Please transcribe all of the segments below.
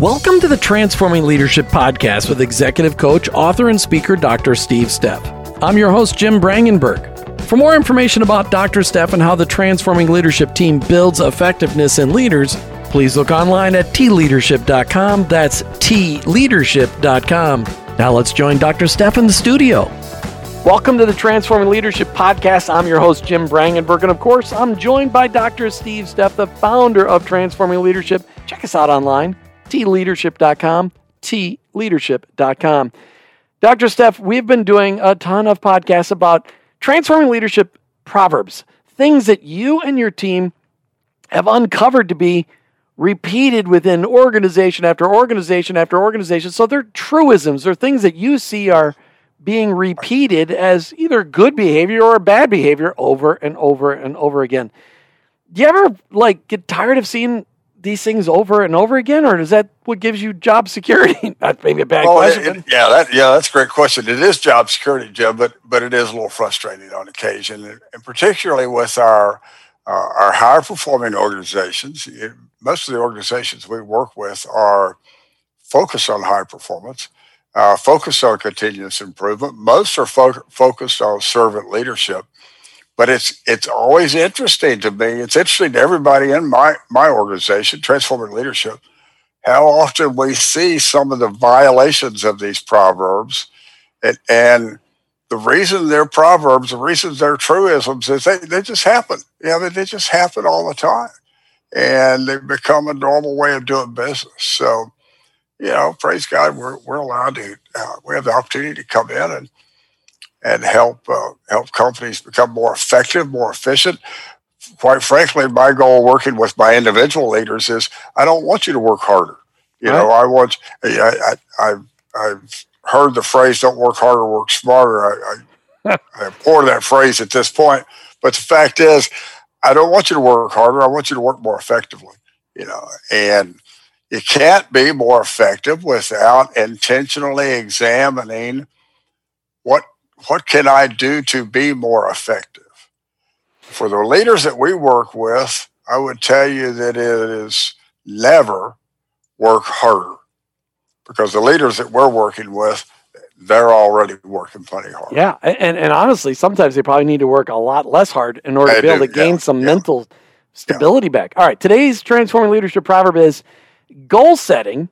Welcome to the Transforming Leadership Podcast with executive coach, author, and speaker Dr. Steve Steff. I'm your host, Jim Brangenberg. For more information about Dr. Steff and how the Transforming Leadership team builds effectiveness in leaders, please look online at tleadership.com. That's tleadership.com. Now let's join Dr. Steff in the studio. Welcome to the Transforming Leadership Podcast. I'm your host, Jim Brangenberg. And of course, I'm joined by Dr. Steve Steff, the founder of Transforming Leadership. Check us out online, tleadership.com, tleadership.com. Dr. Steff, we've been doing a ton of podcasts about transforming leadership proverbs, things that you and your team have uncovered to be repeated within organization after organization after organization. So they're truisms, they're things that you see are being repeated as either good behavior or bad behavior over and over and over again. Do you ever like get tired of seeing these things over and over again, or is that what gives you job security? That's maybe a bad well, question. It, yeah, that yeah, that's a great question. It is job security, Jim, but but it is a little frustrating on occasion, and particularly with our uh, our higher performing organizations. It, most of the organizations we work with are focused on high performance uh, focused on continuous improvement. Most are fo- focused on servant leadership. But it's it's always interesting to me. It's interesting to everybody in my my organization, Transforming Leadership, how often we see some of the violations of these proverbs, and, and the reason they're proverbs, the reasons they're truisms, is they, they just happen. Yeah, they, they just happen all the time, and they become a normal way of doing business. So you know, praise God, we're we're allowed to uh, we have the opportunity to come in and and help uh, help companies become more effective, more efficient. Quite frankly, my goal working with my individual leaders is I don't want you to work harder. You right. know, I want I, I I've I've heard the phrase "don't work harder, work smarter." I, I, I abhor that phrase at this point, but the fact is, I don't want you to work harder. I want you to work more effectively. You know, and you can't be more effective without intentionally examining what what can I do to be more effective. For the leaders that we work with, I would tell you that it is never work harder because the leaders that we're working with they're already working plenty hard. Yeah, and and honestly, sometimes they probably need to work a lot less hard in order they to be able to gain some yeah. mental stability yeah. back. All right, today's transforming leadership proverb is Goal setting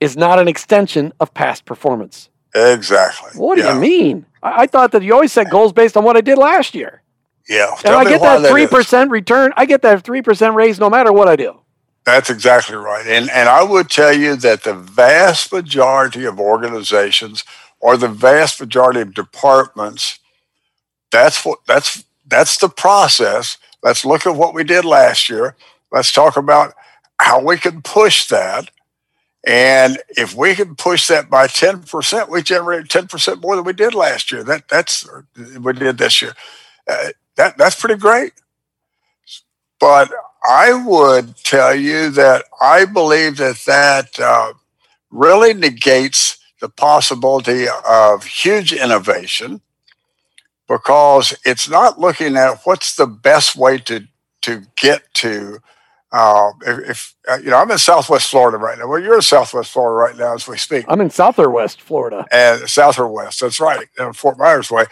is not an extension of past performance. Exactly. What do yeah. you mean? I-, I, thought that you always set goals based on what I did last year. Yeah. And I get that three percent return. I get that three percent raise no matter what I do. That's exactly right. And and I would tell you that the vast majority of organizations or the vast majority of departments, that's what that's that's the process. Let's look at what we did last year. Let's talk about how we can push that. And if we can push that by 10%, we generate 10% more than we did last year. That that's we did this year. Uh, that that's pretty great. But I would tell you that I believe that that uh, really negates the possibility of huge innovation because it's not looking at what's the best way to to get to uh, if, if uh, you know, I'm in Southwest Florida right now. Well, you're in Southwest Florida right now as we speak. I'm in South or West Florida. And South or West, that's right, in Fort Myers way.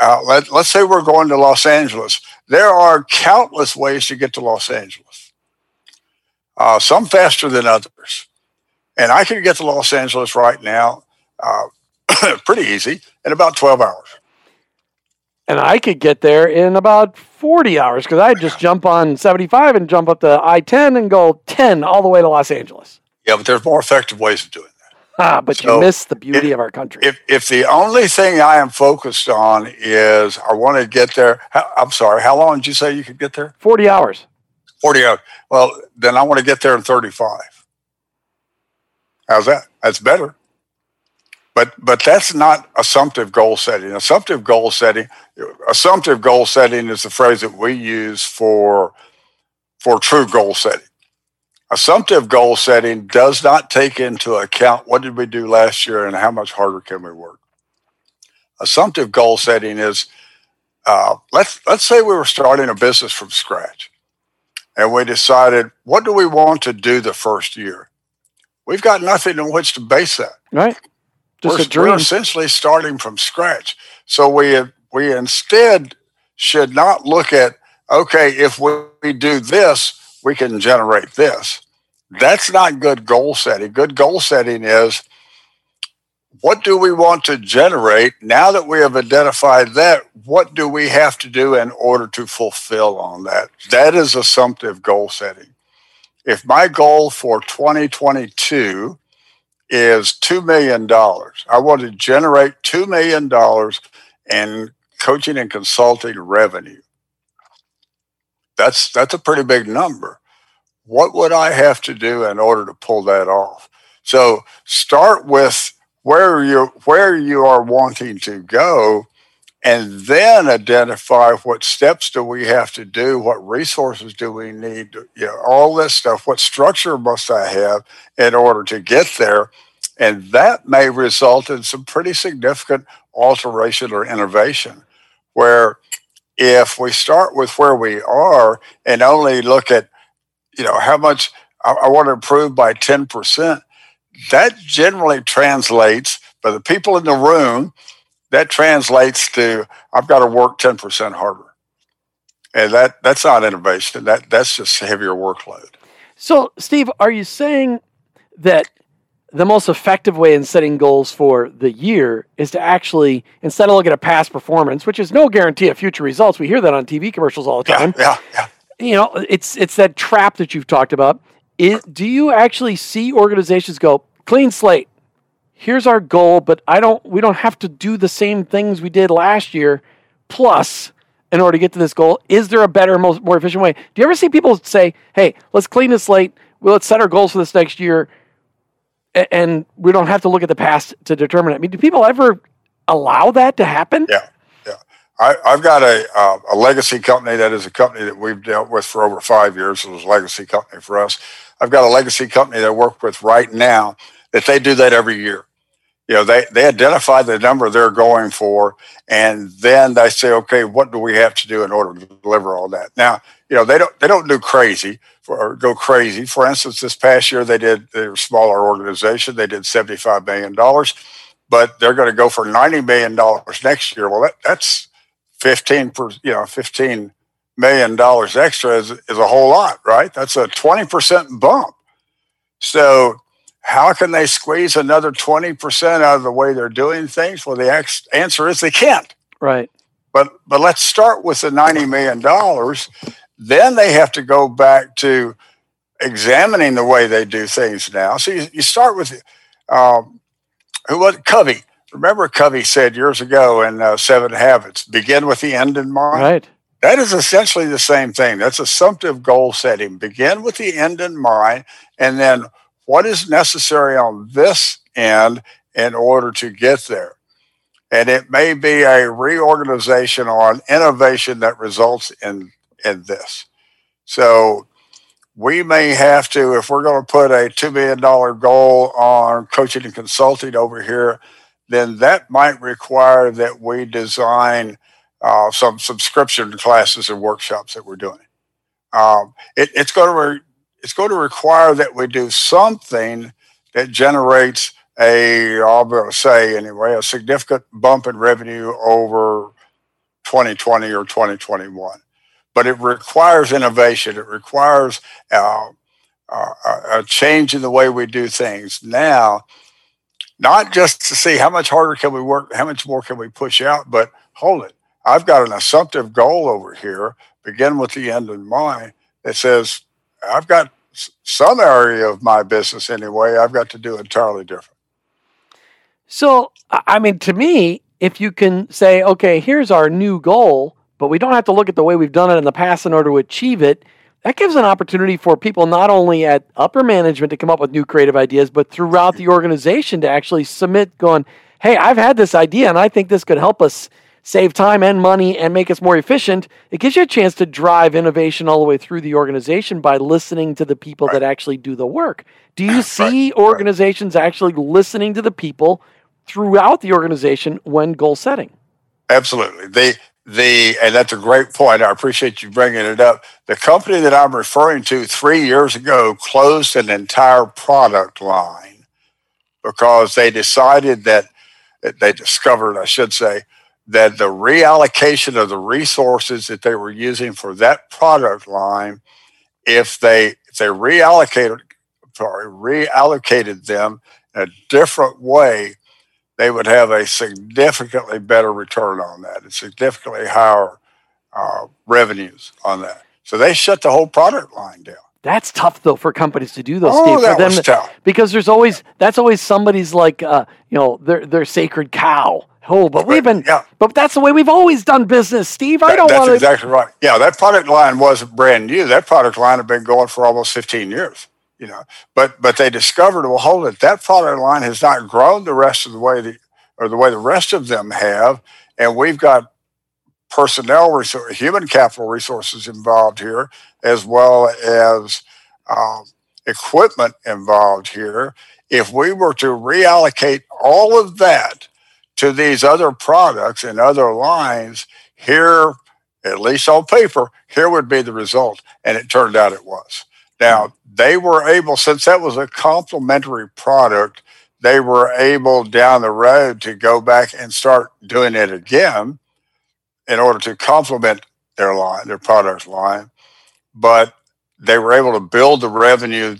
Uh, let, let's say we're going to Los Angeles. There are countless ways to get to Los Angeles. Uh, some faster than others, and I can get to Los Angeles right now, uh, pretty easy, in about 12 hours and I could get there in about 40 hours because I'd just jump on 75 and jump up to I 10 and go 10 all the way to Los Angeles. Yeah, but there's more effective ways of doing that. Ah, but so you miss the beauty if, of our country. If, if the only thing I am focused on is I want to get there, I'm sorry, how long did you say you could get there? 40 hours. 40 hours. Well, then I want to get there in 35. How's that? That's better. But but that's not assumptive goal setting. Assumptive goal setting, assumptive goal setting is the phrase that we use for for true goal setting. Assumptive goal setting does not take into account what did we do last year and how much harder can we work. Assumptive goal setting is uh, let's let's say we were starting a business from scratch, and we decided what do we want to do the first year we've got nothing on which to base that. Right. Just we're, a dream. We're essentially starting from scratch. So we we instead should not look at okay, if we do this, we can generate this. That's not good goal setting. Good goal setting is what do we want to generate? Now that we have identified that, what do we have to do in order to fulfill on that? That is assumptive goal setting. If my goal for 2022 is $2 million, I want to generate $2 million in coaching and consulting revenue. That's, that's a pretty big number. What would I have to do in order to pull that off? So start with where you where you are wanting to go and then identify what steps do we have to do what resources do we need you know all this stuff what structure must i have in order to get there? And that may result in some pretty significant alteration or innovation where if we start with where we are and only look at you know how much i, I want to improve by 10% that generally translates for the people in the room, that translates to I've got to work 10% harder. And that that's not innovation. That that's just a heavier workload. So, Steve, are you saying that the most effective way in setting goals for the year is to actually instead of looking at a past performance, which is no guarantee of future results. We hear that on TV commercials all the time. Yeah, yeah. yeah. You know, it's it's that trap that you've talked about. It, do you actually see organizations go clean slate? Here's our goal, but I don't we don't have to do the same things we did last year plus in order to get to this goal. Is there a better, most, more efficient way? Do you ever see people say, "Hey, let's clean the slate. Well, let's set our goals for this next year, and we don't have to look at the past to determine it." I mean, do people ever allow that to happen? Yeah, yeah. I, have got a uh, a legacy company that is a company that we've dealt with for over five years. It was a legacy company for us. I've got a legacy company that I work with right now that they do that every year you know they they identify the number they're going for and then they say okay what do we have to do in order to deliver all that? Now you know they don't they don't do crazy for, or go crazy. For instance this past year they did they're a smaller organization they did 75 million dollars but they're going to go for 90 million dollars next year. Well that, that's 15 per you know 15 million dollars extra is, is a whole lot right? That's a 20% bump. So how can they squeeze another 20% out of the way they're doing things? Well, the ex- answer is they can't. Right. But but let's start with the 90 million dollars. Then they have to go back to examining the way they do things now. So you, you start with um, who was Covey? Remember Covey said years ago in uh, Seven Habits, begin with the end in mind. Right. That is essentially the same thing. That's assumptive goal setting. Begin with the end in mind, and then what is necessary on this end in order to get there. And it may be a reorganization or an innovation that results in, in this. So we may have to, if we're going to put a $2 million goal on coaching and consulting over here, then that might require that we design uh, some subscription classes and workshops that we're doing. Um, it, it's going to re- it's going to require that we do something that generates a, I'll say anyway, a significant bump in revenue over 2020 or 2021. But it requires innovation. It requires uh, uh, a change in the way we do things now, not just to see how much harder can we work, how much more can we push out, but hold it. I've got an assumptive goal over here, begin with the end in mind, that says I've got some area of my business anyway, I've got to do entirely different. So, I mean, to me, if you can say, okay, here's our new goal, but we don't have to look at the way we've done it in the past in order to achieve it, that gives an opportunity for people not only at upper management to come up with new creative ideas, but throughout the organization to actually submit, going, hey, I've had this idea and I think this could help us save time and money and make us more efficient, it gives you a chance to drive innovation all the way through the organization by listening to the people right. that actually do the work. Do you see right. organizations right. actually listening to the people throughout the organization when goal setting? Absolutely. They the and that's a great point. I appreciate you bringing it up. The company that I'm referring to three years ago closed an entire product line because they decided that they discovered, I should say, that the reallocation of the resources that they were using for that product line, if they if they reallocated sorry, reallocated them in a different way, they would have a significantly better return on that and significantly higher uh, revenues on that. So they shut the whole product line down. That's tough though for companies to do those. Oh, Steve, that for them, was tough. because there's always that's always somebody's like uh, you know their their sacred cow. Oh, but we've been Yeah. but that's the way we've always done business, Steve. I That- don't that's want to. exactly right. Yeah, that product line wasn't brand new. That product line had been going for almost 15 years. You know, but but they discovered, well, hold it, that product line has not grown the rest of the way the or the way the rest of them have, and we've got personnel resource, human capital resources involved here, as well as um, equipment involved here. If we were to reallocate all of that to these other products and other lines, here, at least on paper, here would be the result. And it turned out it was. Now, they were able, since that was a complementary product, they were able down the road to go back and start doing it again in order to complement their line, their product line. But they were able to build the revenue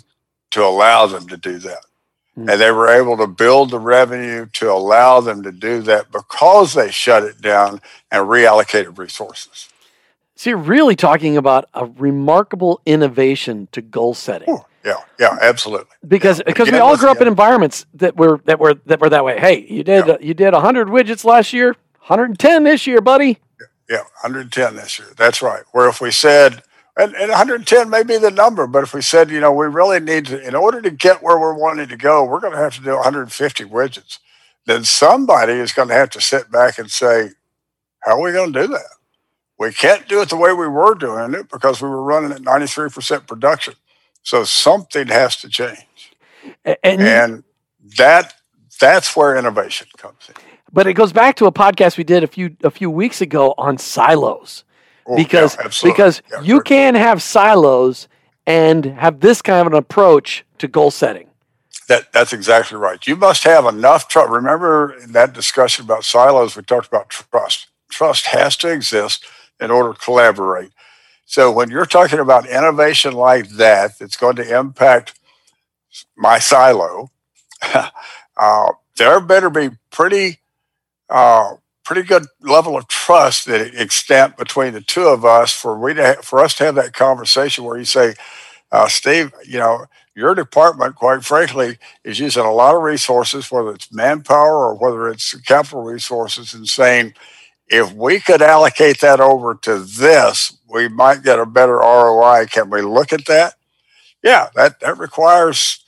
to allow them to do that. Mm. And they were able to build the revenue to allow them to do that because they shut it down and reallocated resources. So you're really talking about a remarkable innovation to goal setting. Ooh, Yeah, yeah, absolutely. because Yeah, because we all grew up get- in environments that were that were that were that way. Hey, you did Yeah. you did 100 widgets last year, 110 this year, buddy. Yeah, 110 this year. That's right. Where if we said, and, and 110 may be the number, but if we said, you know, we really need to, in order to get where we're wanting to go, we're going to have to do 150 widgets. Then somebody is going to have to sit back and say, how are we going to do that? We can't do it the way we were doing it because we were running at 93% production. So something has to change. And, And that that's where innovation comes in. but it goes back to a podcast we did a few a few weeks ago on silos. Oh, because yeah, because Yeah, you can have silos and have this kind of an approach to goal setting. That that's exactly right. You must have enough trust. Remember in that discussion about silos, we talked about trust. Trust has to exist in order to collaborate. So when you're talking about innovation like that, that's going to impact my silo, uh, there better be pretty uh, pretty good level of trust that extent between the two of us for we to for us to have that conversation where you say, uh, Steve, you know, your department, quite frankly, is using a lot of resources, whether it's manpower or whether it's capital resources, and saying, if we could allocate that over to this, we might get a better ROI. Can we look at that? Yeah, that that requires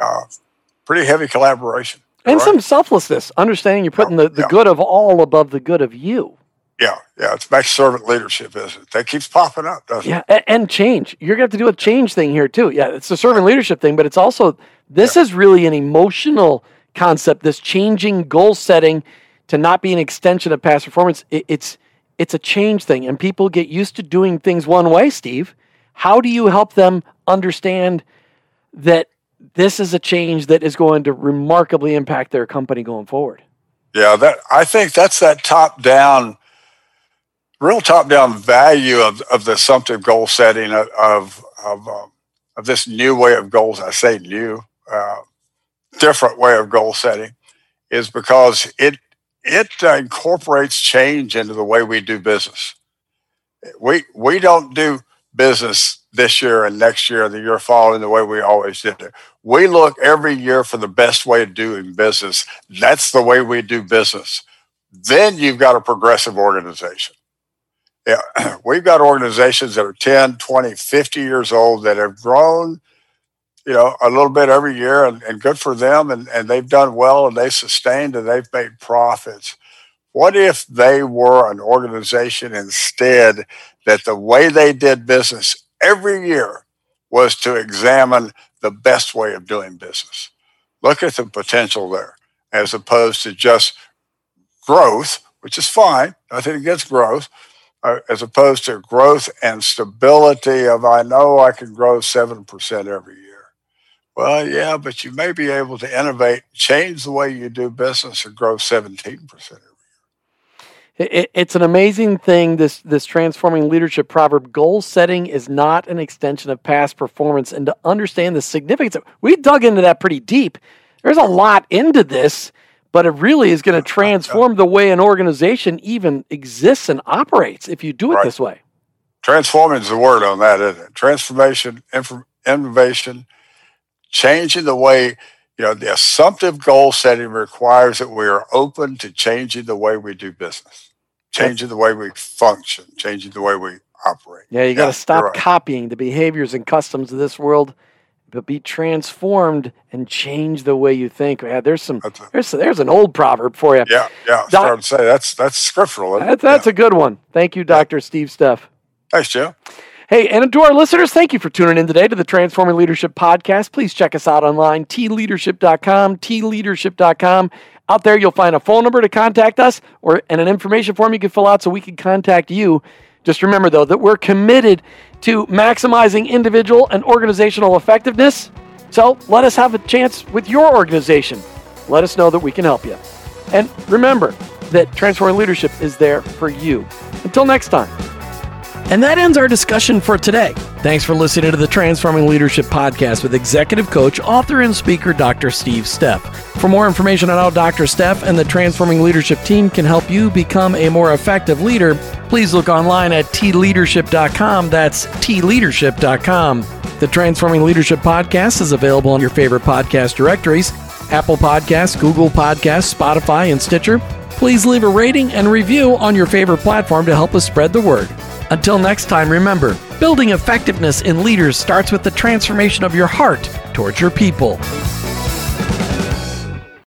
uh, pretty heavy collaboration. And Right. some selflessness, understanding you're putting the, the Yeah. good of all above the good of you. Yeah, yeah, it's back servant leadership, isn't it? That keeps popping up, doesn't it? Yeah, and change. You're gonna have to do a change thing here too. Yeah, it's a servant leadership thing, but it's also this is really an emotional concept. This changing goal setting to not be an extension of past performance. It, it's it's a change thing, and people get used to doing things one way. Steve, how do you help them understand that this is a change that is going to remarkably impact their company going forward? Yeah, that I think that's that top down, real top down value of, of the assumptive goal setting of of of, um, of this new way of goals. I say new, uh, different way of goal setting, is because it it uh, incorporates change into the way we do business. We we don't do business this year and next year and the year following the way we always did it. We look every year for the best way of doing business. That's the way we do business. Then you've got a progressive organization. Yeah, we've got organizations that are 10, 20, 50 years old that have grown, you know, a little bit every year and, and good for them and, and they've done well and they've sustained and they've made profits. What if they were an organization instead that the way they did business every year was to examine the best way of doing business? Look at the potential there as opposed to just growth, which is fine. Nothing against growth, uh, as opposed to growth and stability of I know I can grow 7% every year. Well, yeah, but you may be able to innovate, change the way you do business, and grow 17% every year. It, it's an amazing thing. This this transforming leadership proverb: goal setting is not an extension of past performance. And to understand the significance, of, we dug into that pretty deep. There's a lot into this, but it really is going to transform the way an organization even exists and operates if you do it right. this way. Transforming is the word on that, isn't it? Transformation, inf- innovation, changing the way you know, the assumptive goal setting requires that we are open to changing the way we do business, changing the way we function, changing the way we operate. Yeah, you got to stop right. copying the behaviors and customs of this world, but be transformed and change the way you think. Yeah, there's some. A, there's there's an old proverb for you. Yeah, yeah. Doc, to say that's that's scriptural. That, that's yeah. a good one. Thank you, Doctor yeah. Steve Steff. Thanks, Joe. Hey, and to our listeners, thank you for tuning in today to the Transforming Leadership Podcast. Please check us out online, tleadership.com, tleadership.com. Out there, you'll find a phone number to contact us or and an information form you can fill out so we can contact you. Just remember, though, that we're committed to maximizing individual and organizational effectiveness. So let us have a chance with your organization. Let us know that we can help you. And remember that Transforming Leadership is there for you. Until next time. And that ends our discussion for today. Thanks for listening to the Transforming Leadership Podcast with executive coach, author, and speaker Dr. Steve Steff. For more information on how Dr. Steff and the Transforming Leadership team can help you become a more effective leader, please look online at tleadership.com. That's tleadership.com. The Transforming Leadership Podcast is available on your favorite podcast directories Apple Podcasts, Google Podcasts, Spotify, and Stitcher. Please leave a rating and review on your favorite platform to help us spread the word. Until next time, remember building effectiveness in leaders starts with the transformation of your heart towards your people.